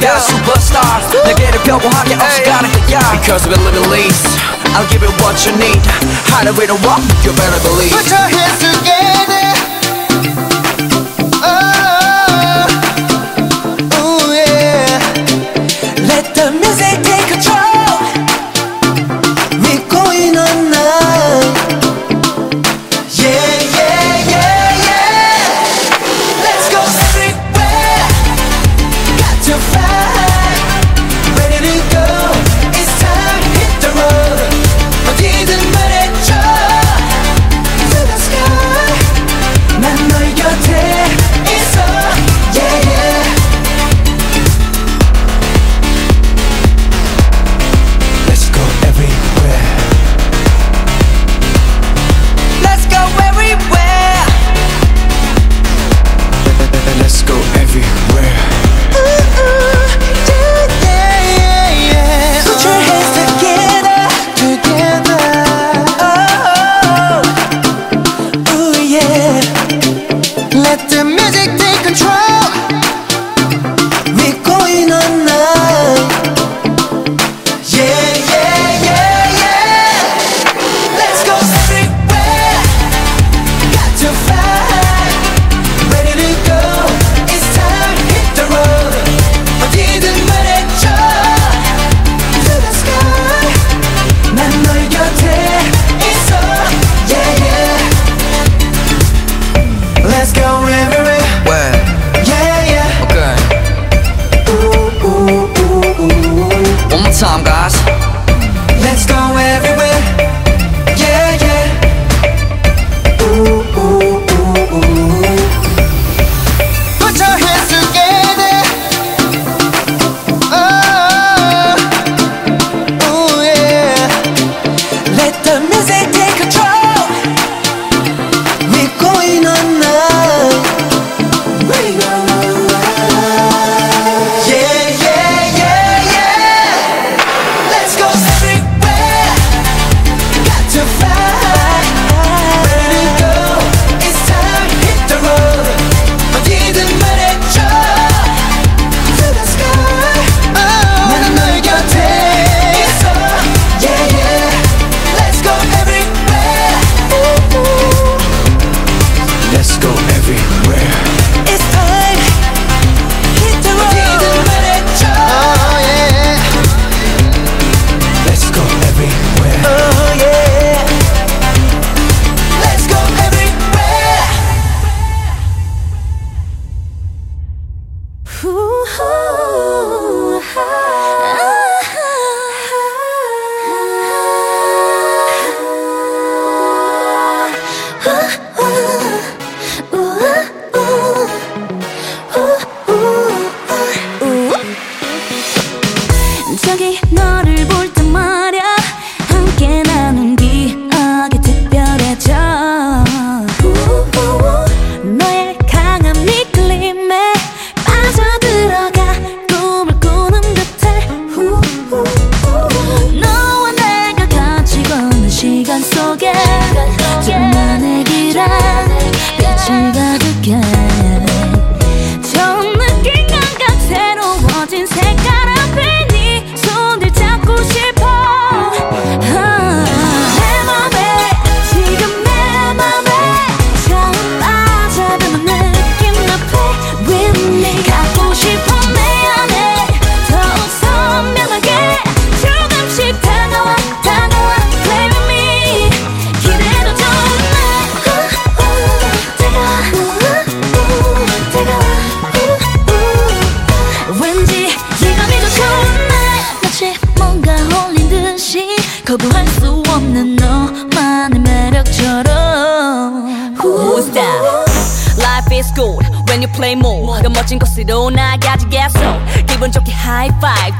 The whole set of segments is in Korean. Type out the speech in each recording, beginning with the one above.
got a superstar. 내게를 표방하게 없이 가는 거야 Because we're living limitless I'll give you what you need. How do we know what? You better believe. Put your hands together.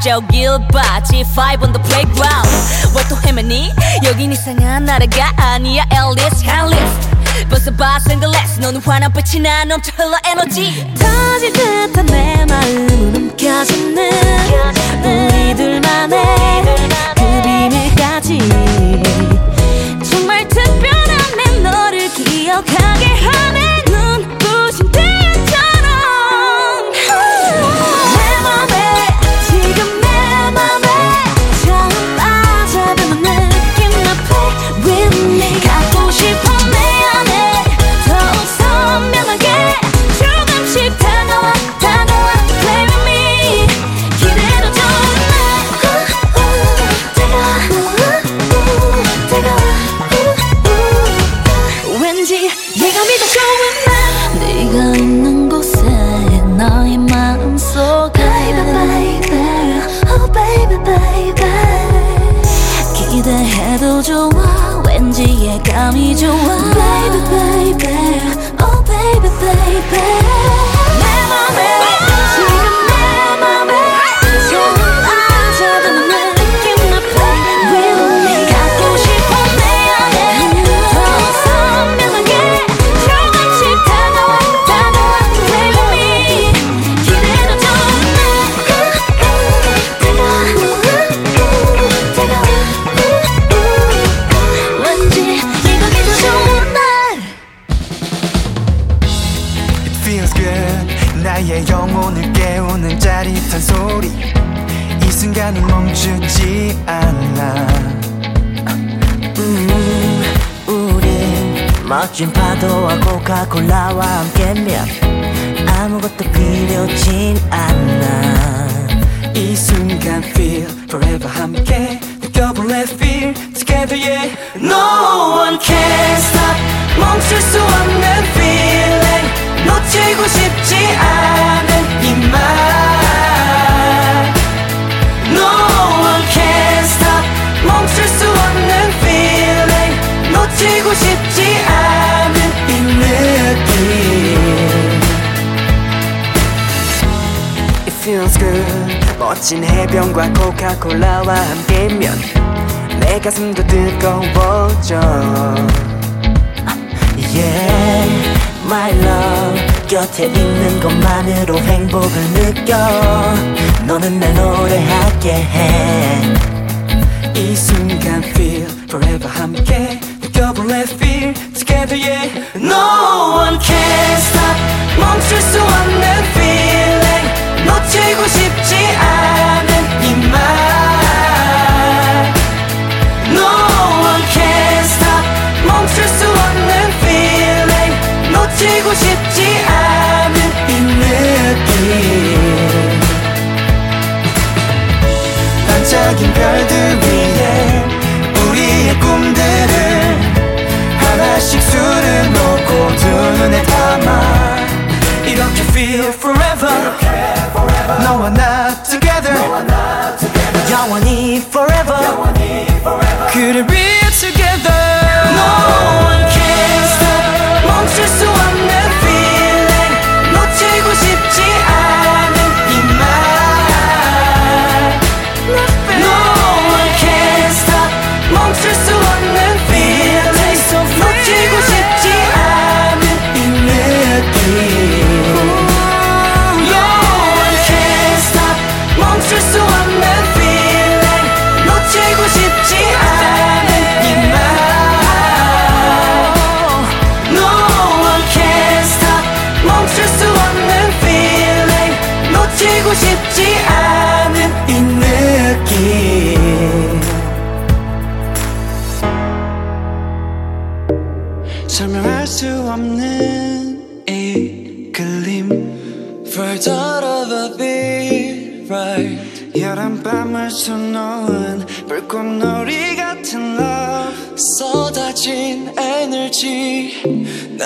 저길 봐 G5 on the playground. 왜 또 헤매니? 여긴 이상한 나라가 아니야 Alice Alice. 벗어봐 생글레스 너는 환한 빛이 나 넘쳐 흘러 에너지 터질 듯한 내 마음은 움켜지는 우리들만의 무대해도 좋아 왠지 예감이 좋아 Baby baby oh baby baby 내 맘에 파도와 코카콜라와 함께면 아무것도 필요진 않아 이 순간 feel forever 함께 느껴볼래 feel together yeah No one can stop 멈출 수 없는 feeling 놓치고 싶지 않은 이맘 No one can stop 멈출 수 없는 feeling 놓치고 싶지 Good 멋진 해변과 코카콜라와 함께면 내 가슴도 뜨거워져 Yeah, my love 곁에 있는 것만으로 행복을 느껴 너는 날 노래하게 해이 순간 feel forever 함께 느껴볼래 feel together yeah No one 눈에 담아 이렇게 feel forever 너와 나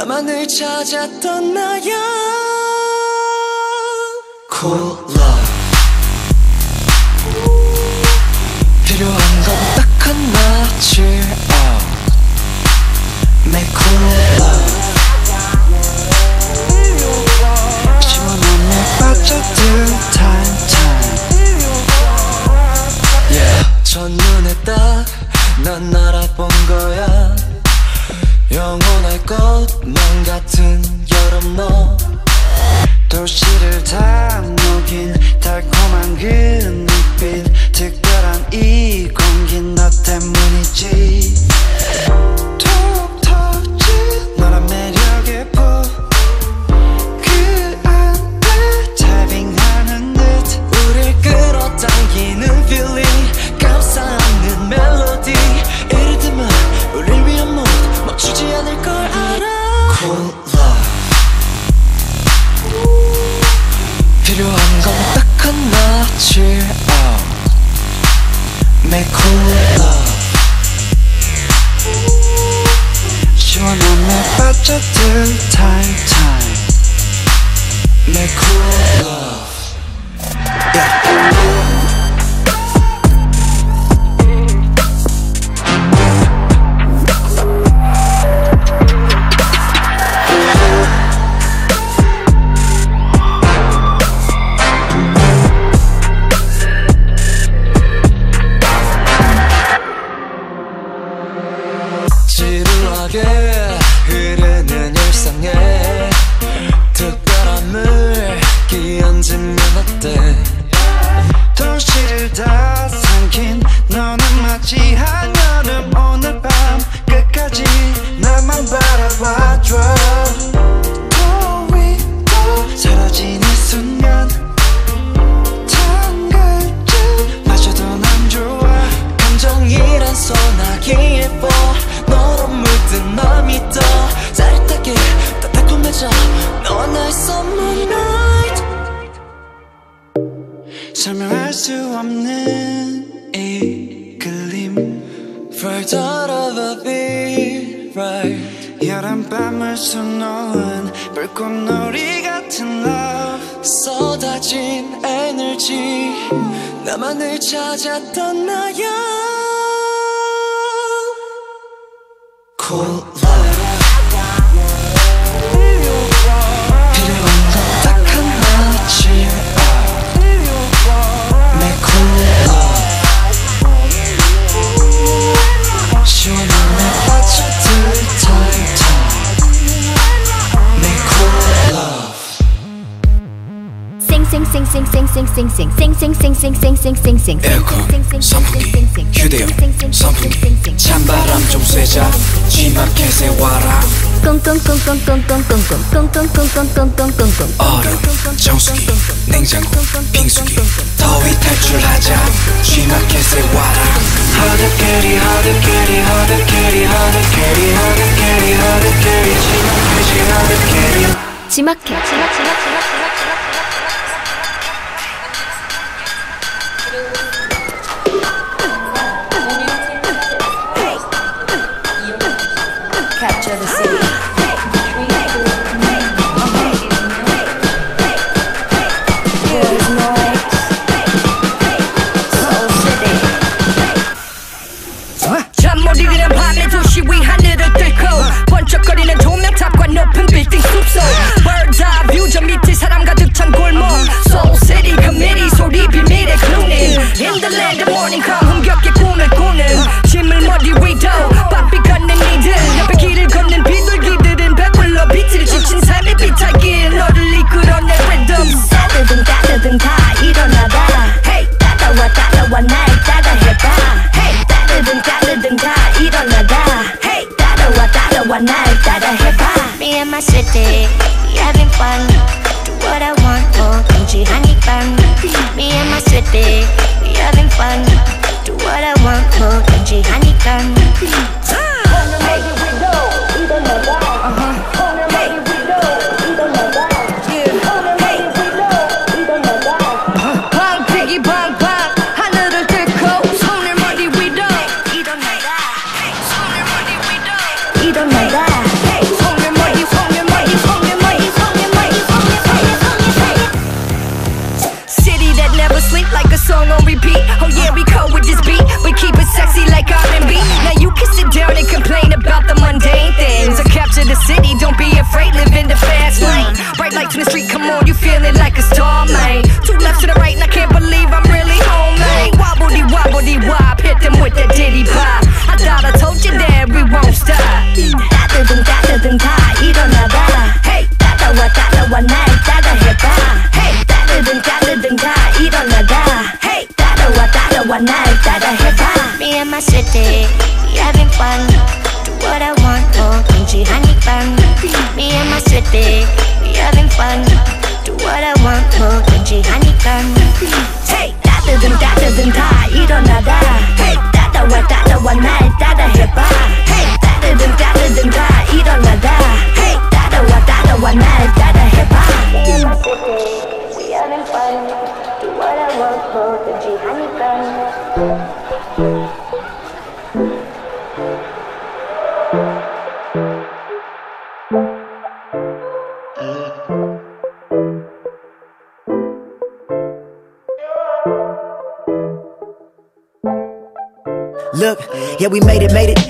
나만을 찾았던 나야 Cool love 필요한 건 딱 하나 Make cool love 시원함에 time time yeah. 첫눈에 딱 난 알아본 거야 영원할 것만 같은 여름 너. 도시를 다 녹인 달콤한 그 눈빛 특별한 이 공기 너 때문이지 시원 여름밤을 수놓은 불꽃놀이 같은 love. 쏟아진 에너지 나만을 찾았던 나야 Cool love 에어컨, 선풍기, 휴대용, 선풍기 찬바람 좀 쐬자 G마켓에 와라 얼음, 정수기, 냉장고, 빙수기 더위 탈출하자 G마켓에 와라 Hard carry, hard carry, hard carry, hard carry, hard carry, hard carry, 지나가지 hard carry. 지마켓 지마 지마 지마 지마 Capture 번쩍거리는 조명탑과 높은 빌딩 숲속 Bird's eye view 저 밑에 사람 가득 찬골 yeah we made it, made it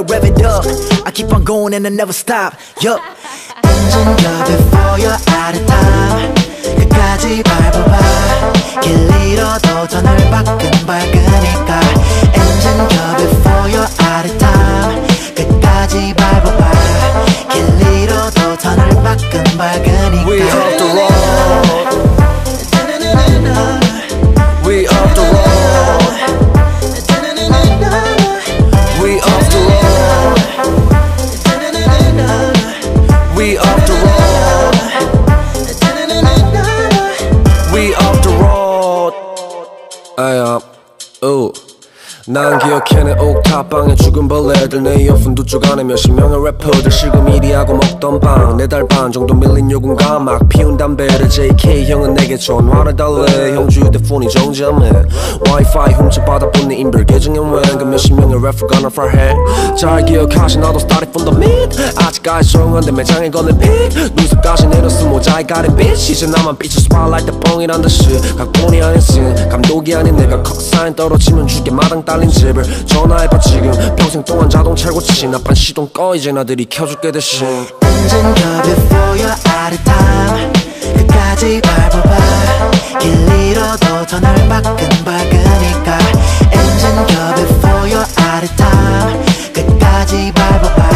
rev it up I keep on going and I never stop Yup Engine job before you're out of time 끝까지 밟아봐 길 잃어도 더 넓은 밝으니까 Engine job before 난 기억해내 옥탑방에 죽은 벌레들. 내 이어폰 두쪽 안에 몇십 명의 래퍼들. 실금일이하고 먹던 빵네달반 정도 밀린 요금과 막. 피운 담배를 JK 형은 내게 전화를 달래. 형 휴대폰이 정지하네. 와이파이 훔쳐 받아본 내 인별 계정에 웬그 몇십 명의 래퍼가 날 팔해 잘 기억하시 나도 started from the mid. 아직까지 조용한데 매장에 거는 픽 눈썹까지 내렸어 모자이크 가린 빛 이제 나만 spotlight 때 뻥이란 듯이. 각본이 아닌 씬 감독이 아닌 내가 컷사인 떨어지면 죽게 마당 딸린 집을 전화해봐 지금. 평생 동안 자동차 고치신 나쁜 시동 꺼 이제 나들이 켜줄게 대신. 언젠가 before you're out of time 끝까지 밟아봐. 길 잃어도 더널 바끈바끄니까. 언젠가 before you're out of time 끝까지 밟아봐.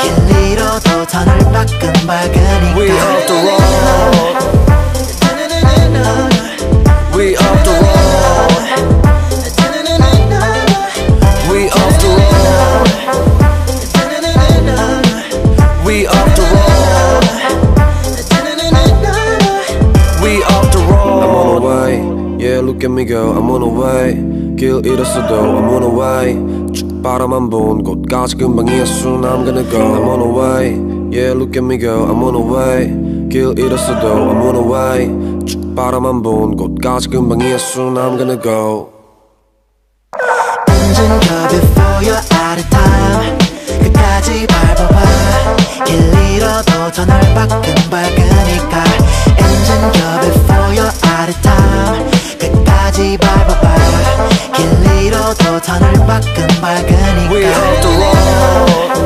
길 잃어도 더널 바끈바끄니까. We off the road look at me go I'm on the way 길 잃었어도 I'm on the way 쭉 바라만 본 곳까지 금방이야 soon I'm gonna go I'm on the way Yeah look at me go I'm on the way 길 잃었어도 I'm on the way 쭉 바라만 본 곳까지 금방이야 soon I'm gonna go 언젠가 before you're out of time 끝까지 밟아봐 길 잃어도 더널 바끈바끄니까 언젠가 before you're out of time 끝까지 밟아봐 길 잃어도 더널 바끈바끄니까. We off the road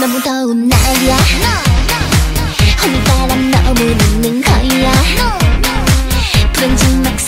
너무 더운 날이야 홀바람 너무 있는 거야 푸른 지 막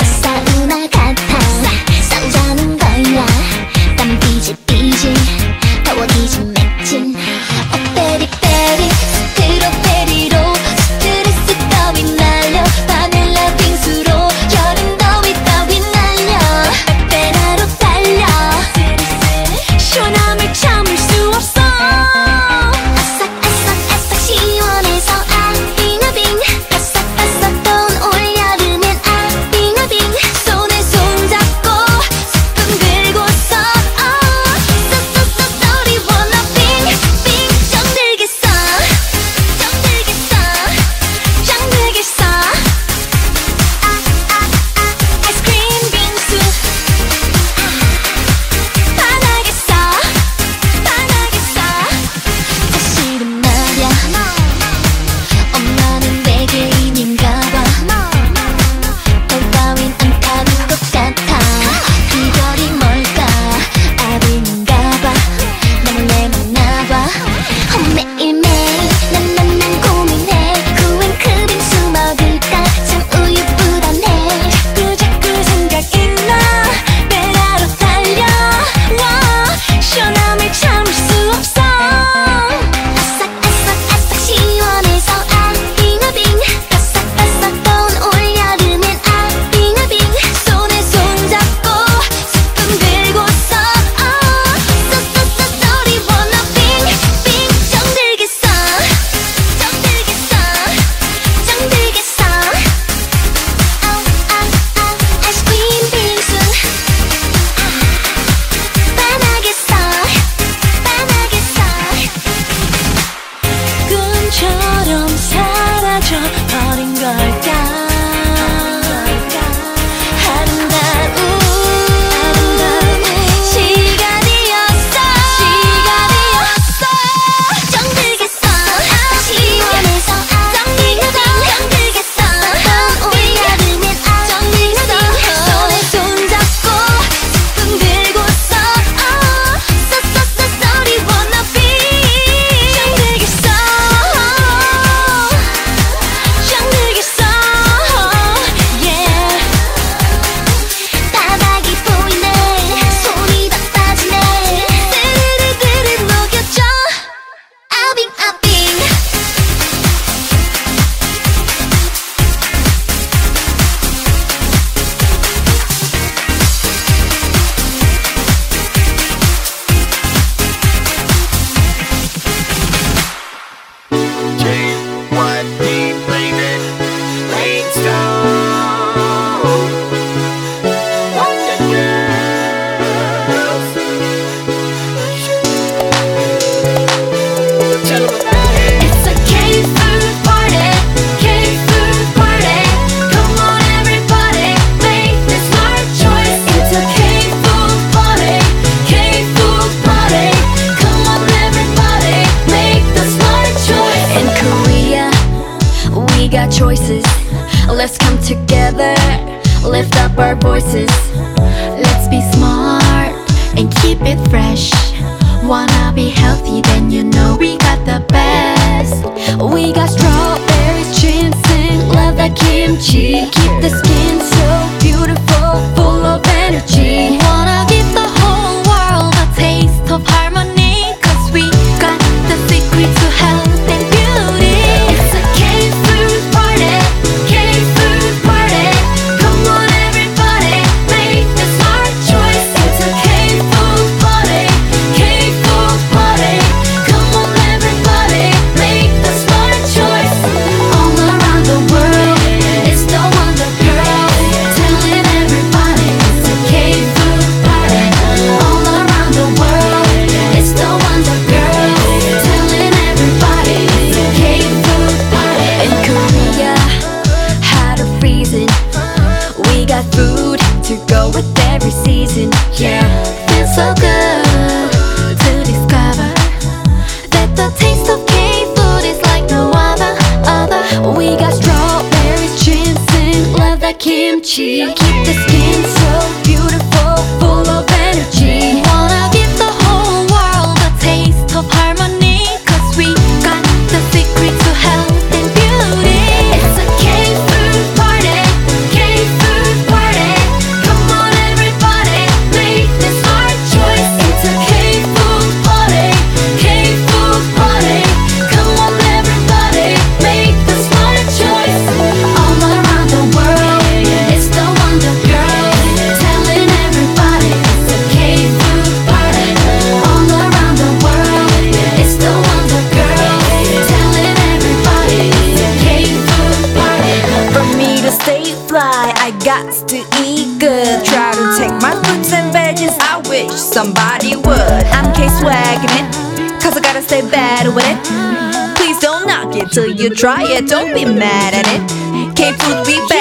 you try it, don't be mad at it. K-food be better.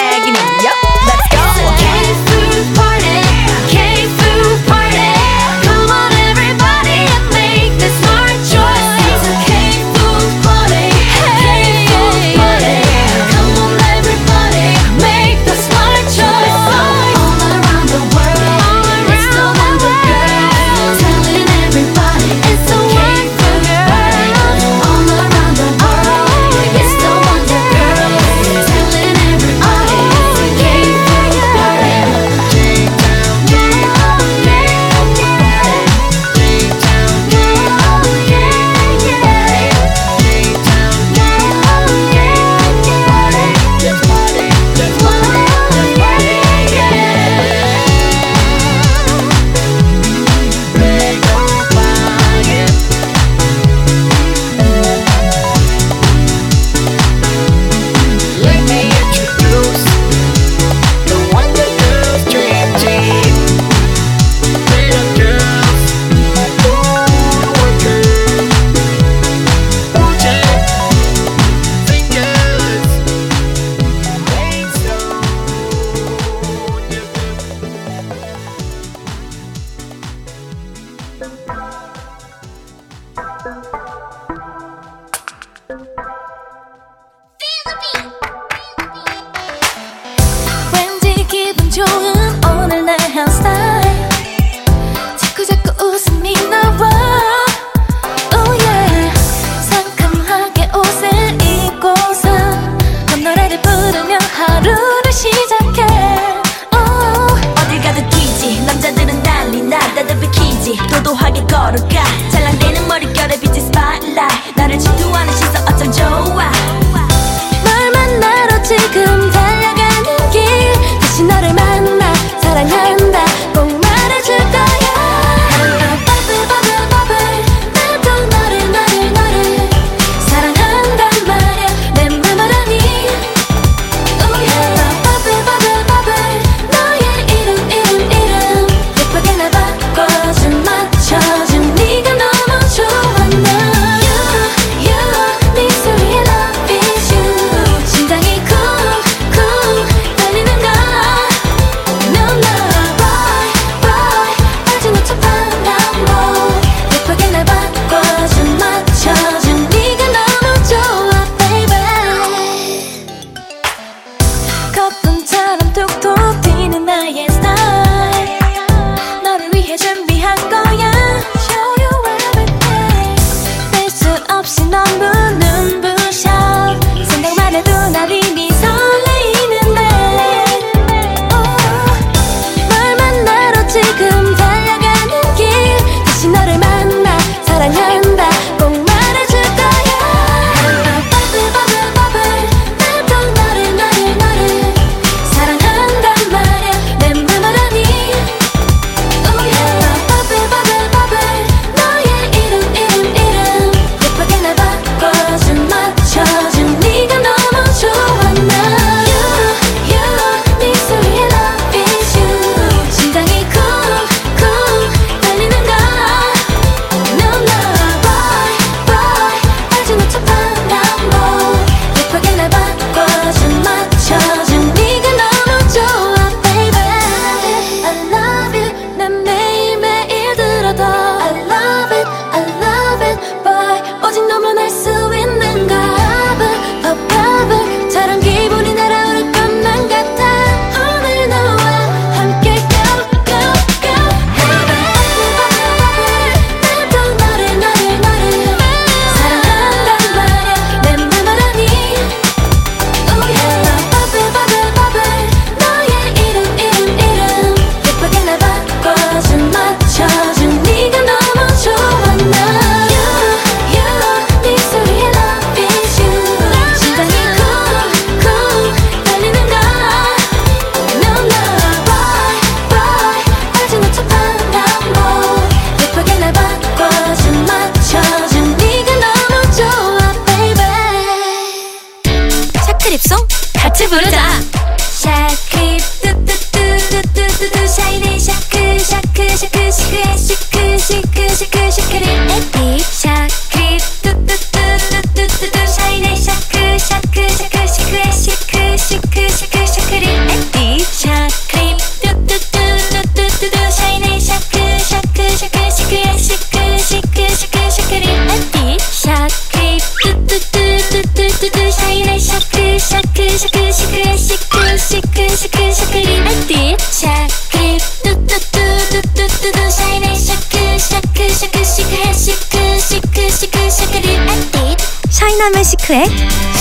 샤인남의 시크릿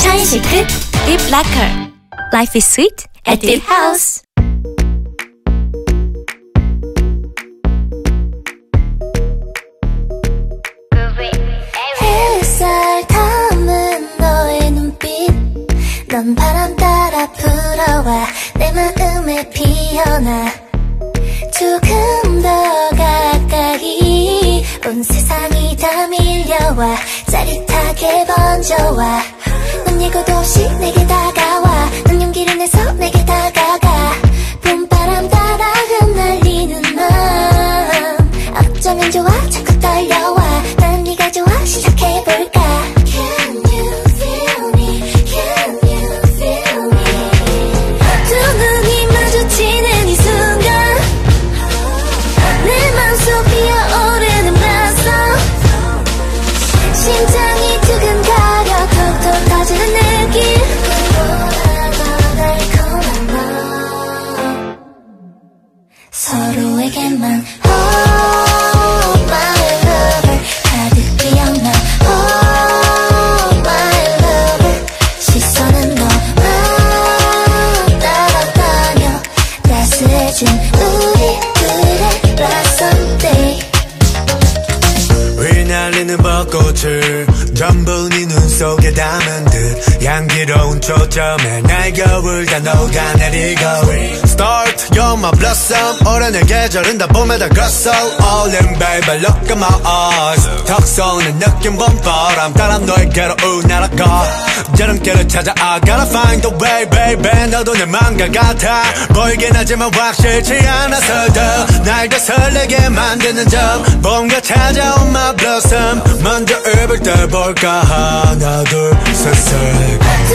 샤인 시크릿 딥 라커. Life is sweet at Deep House. 햇살 닮은 너의 눈빛. 넌 바람 따라 불어와 내 마음에 피어나. 조금 더 가까이 온 세상이 다 밀려와 짜릿하게 번져와 넌 예고도 없이 내게 다가와 넌 용기를 내서 내게 다가가 봄바람 따라 흩날리는 마음 어쩌면 좋아 자꾸 떨려 듯 향기로운 초점에 날 겨울 다 녹아내리고. Start, you're my blossom. 올해의 계절은 다 봄에 다갔어. All baby, look at my eyes. 턱 쏘는 느낌 봄바람. 따라 너에게로 우날아가. 여름길을 찾아 I gotta find the way baby. 너도 내 맘과 같아. 보이긴 하지만 확실치 않아서도 날더 설레게 만드는 점. 봄과 찾아온 my blossom. 먼저 입을 때 볼까 하나 둘셋 셋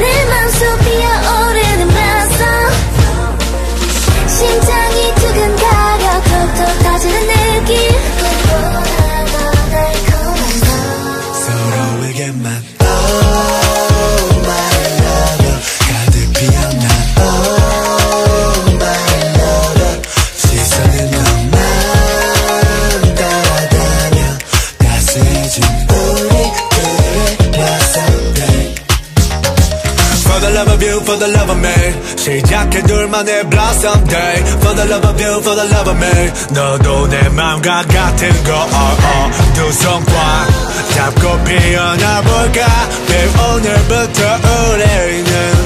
내 맘속 피어오르는 blossom 심장 둘만의 blossom day For the love of you, for the love of me 너도 내 맘과 같은 거 oh, oh. 두손 꽉 잡고 피어나 볼까 Babe 오늘부터 우리는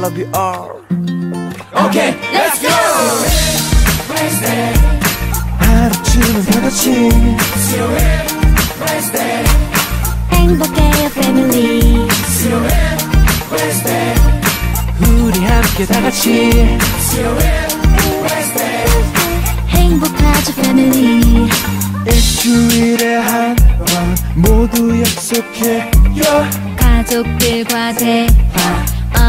love you all. Okay, let's go! 하루쯤은 다 같이. 행복해요 패밀리 우리 함께 다 같이. 행복하죠 패밀리 일주일에 한 번 모두 약속해요. 가족들과 대화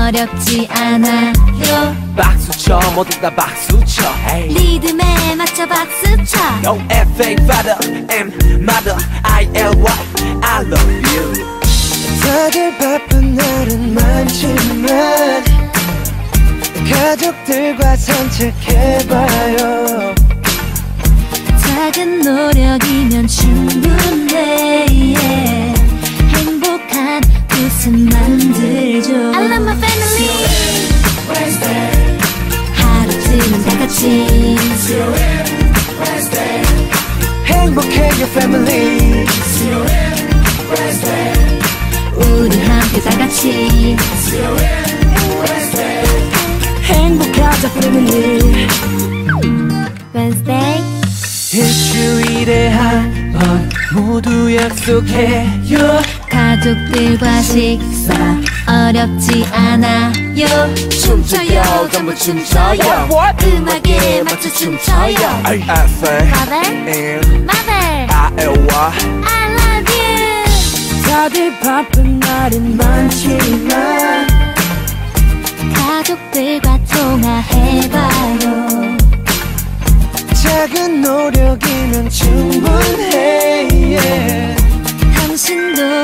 어렵지 않아요 박수 쳐 모두 다 박수 쳐 hey. 리듬에 맞춰 박수 쳐 No F.A. Father M Mother I.L.Y. I love you 다들 바쁜 날은 많지만 가족들과 산책해봐요 작은 노력이면 충분해 yeah. 웃음 만들죠. I love my family. 하루쯤은 다 같이. 행복해요 family. 우리 함께 다 같이. 행복하자 family. Wednesday. 일주일에 한 번 모두 약속해요 가족들과 식사. 어렵지 않아요. 춤춰요. 전부 춤춰요. 음악에 맞춰 춤춰요. Father, M mother, I.L.Y. I love you. 다들 바쁜 날은 많지만 가족들과 통화해봐요. 작은 노력이면 충분해. yeah. 당신도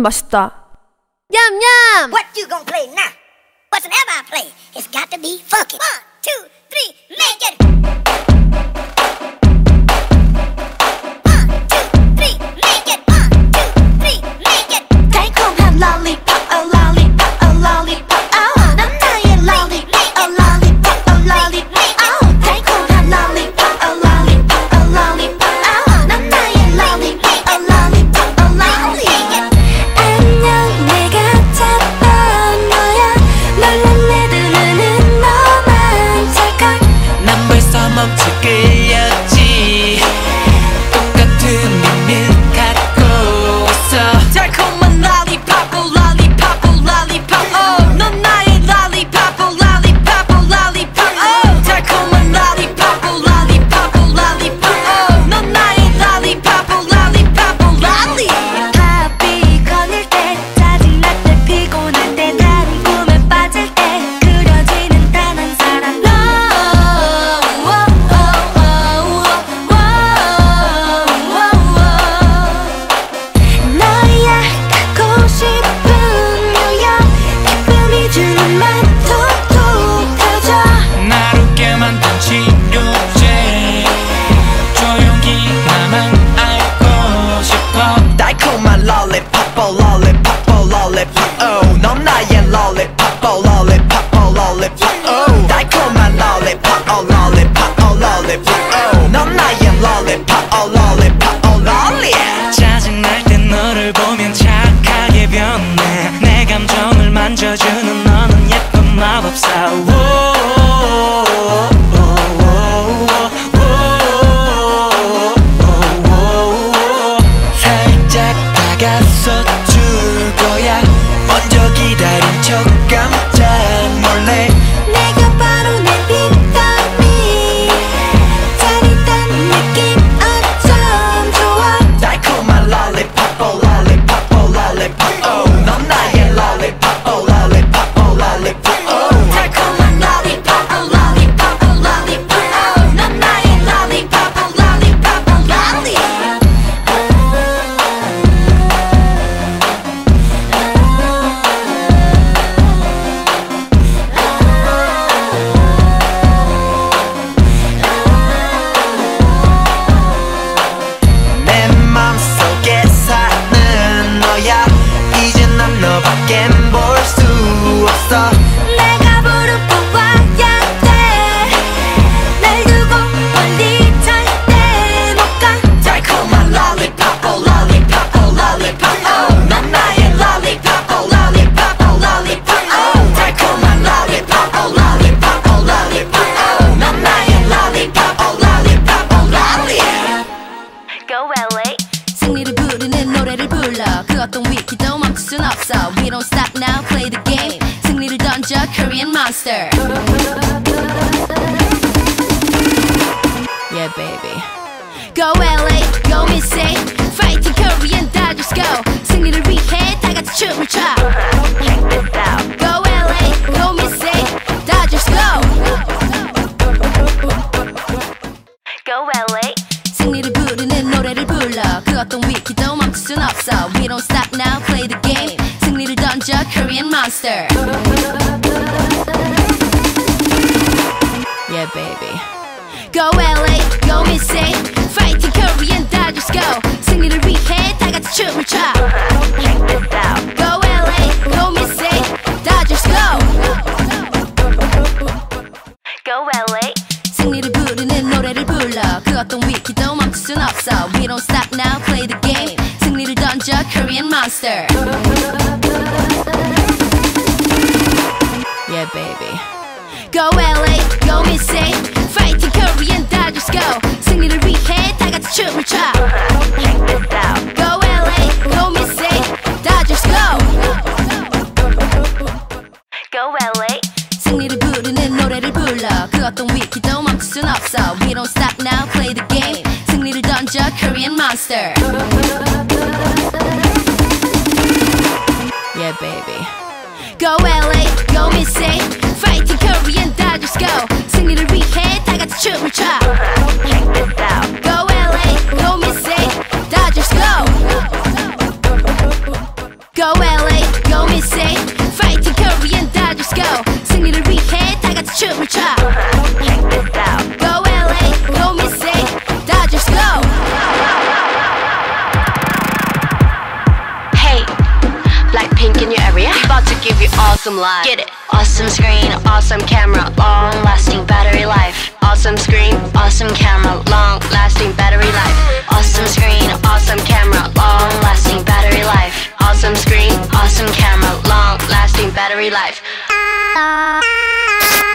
정말 맛있다. What you gonna play now? What's an ever I play? It's got to be funky. One, two, three, make it! Korean monster. Yeah, baby. Go LA, go missing. Fight the Korean Dodgers, go. 승리를 위해 다 같이 춤을 춰. of your awesome life. Get it? Awesome screen, awesome camera, long lasting battery life. Awesome screen, awesome camera, long lasting battery life. Awesome screen, awesome camera, long lasting battery life. Awesome screen, awesome camera, long lasting battery life.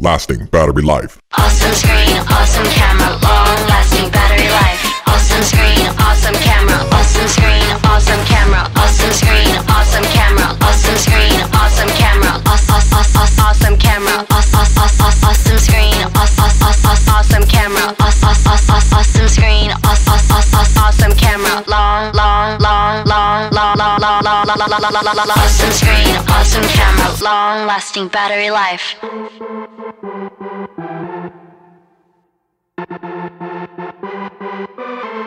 Lasting battery life. Awesome screen, awesome camera, long lasting battery life awesome screen, awesome camera, awesome screen, awesome camera, awesome screen, awesome camera, awesome screen, awesome camera, awesome camera, awesome screen, awesome camera, awesome screen, awesome camera, long, long, long, long, long, long, long, long, long, long, awesome screen, awesome camera, long lasting battery life. Thank you.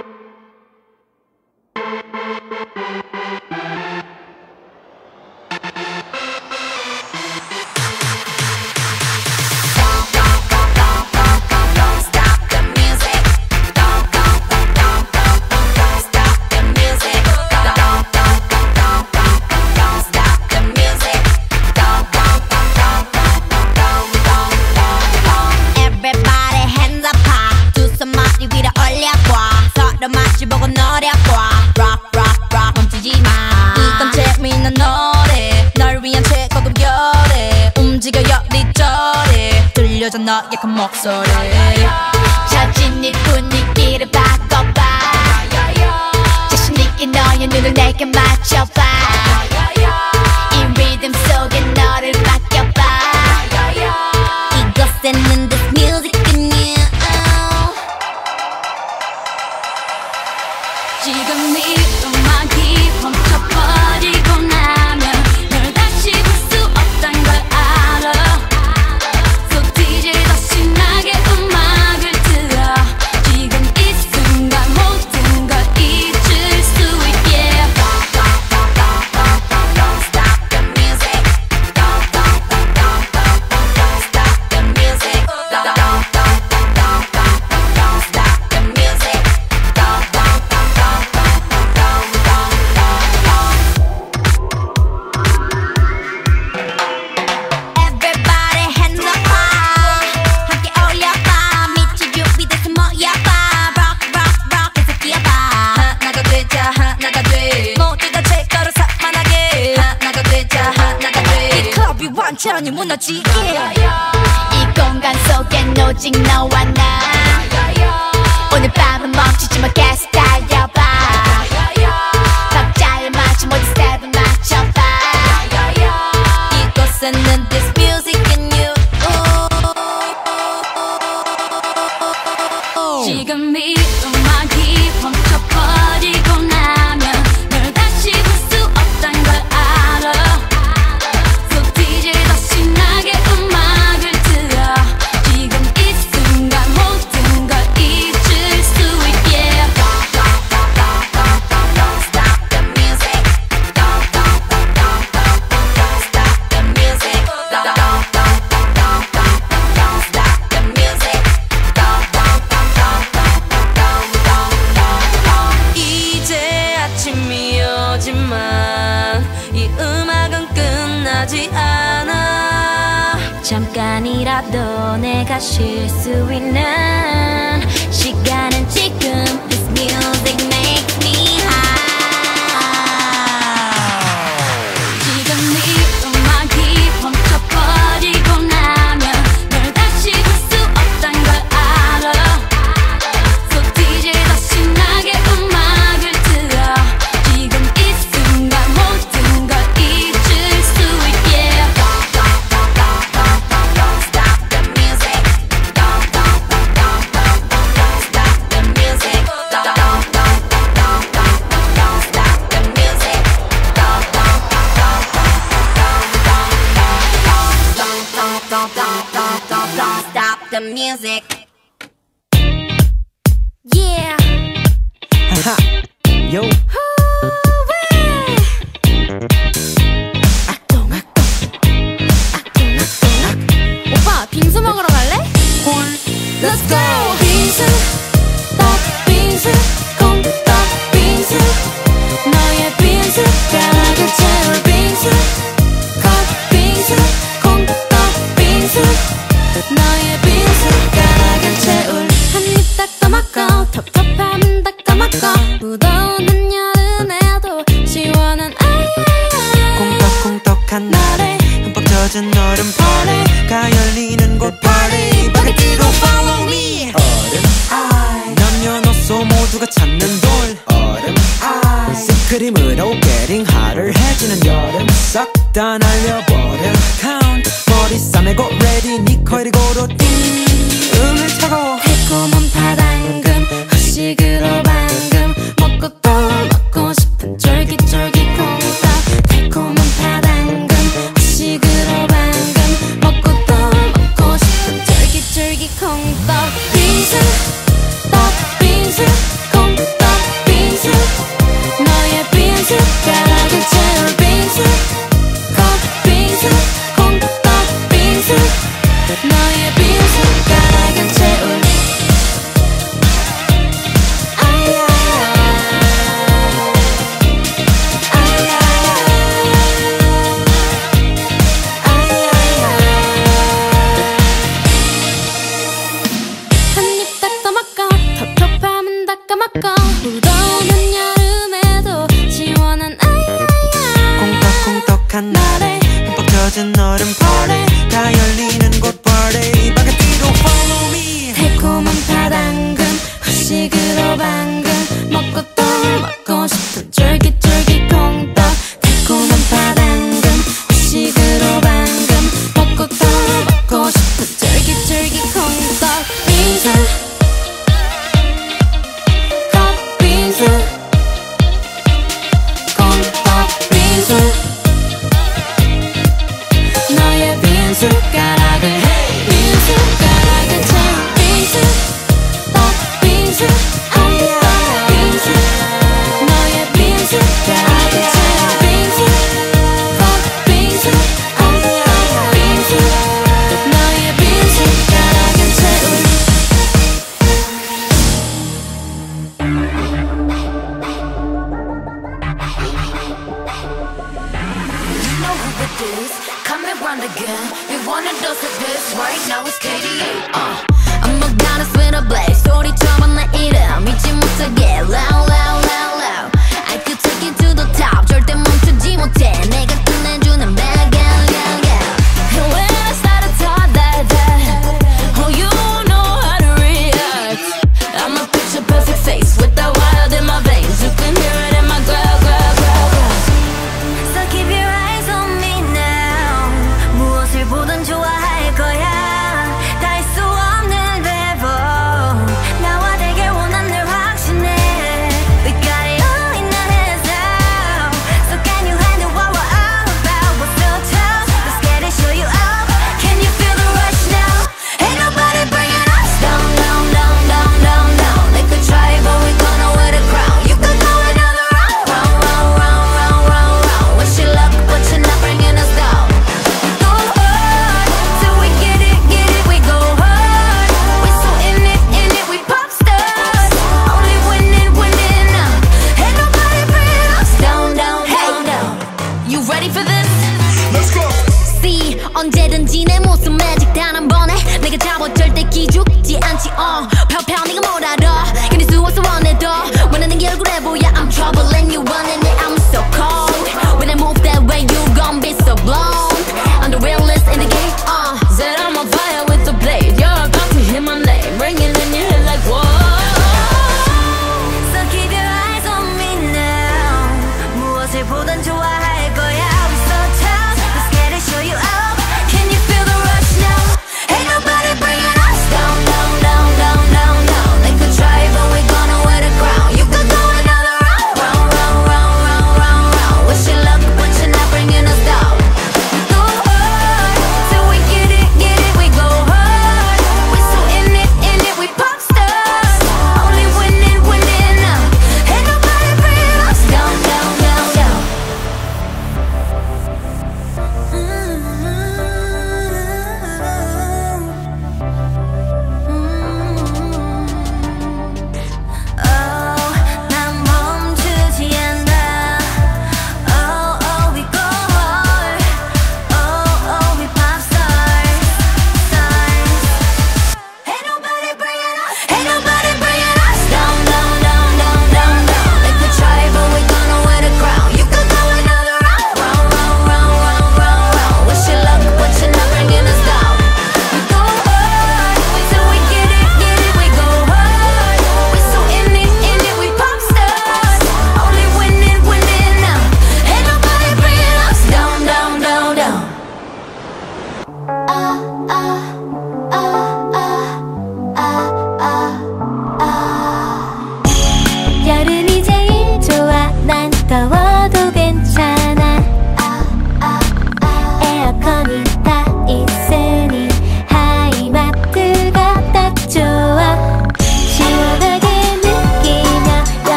Thank you. 움직여 여리저리 들려줘 너의 그 목소리. 저진이 분위기를 바꿔봐. 자신 있게 너의 눈을 내게 맞춰봐. 이 리듬 속에 하지만 이 음악은 끝나지 않아. 잠깐이라도 내가 쉴 수 있는 시간은 지금 It's music music. now it's KDA. Uh, I'm a goddess with a black.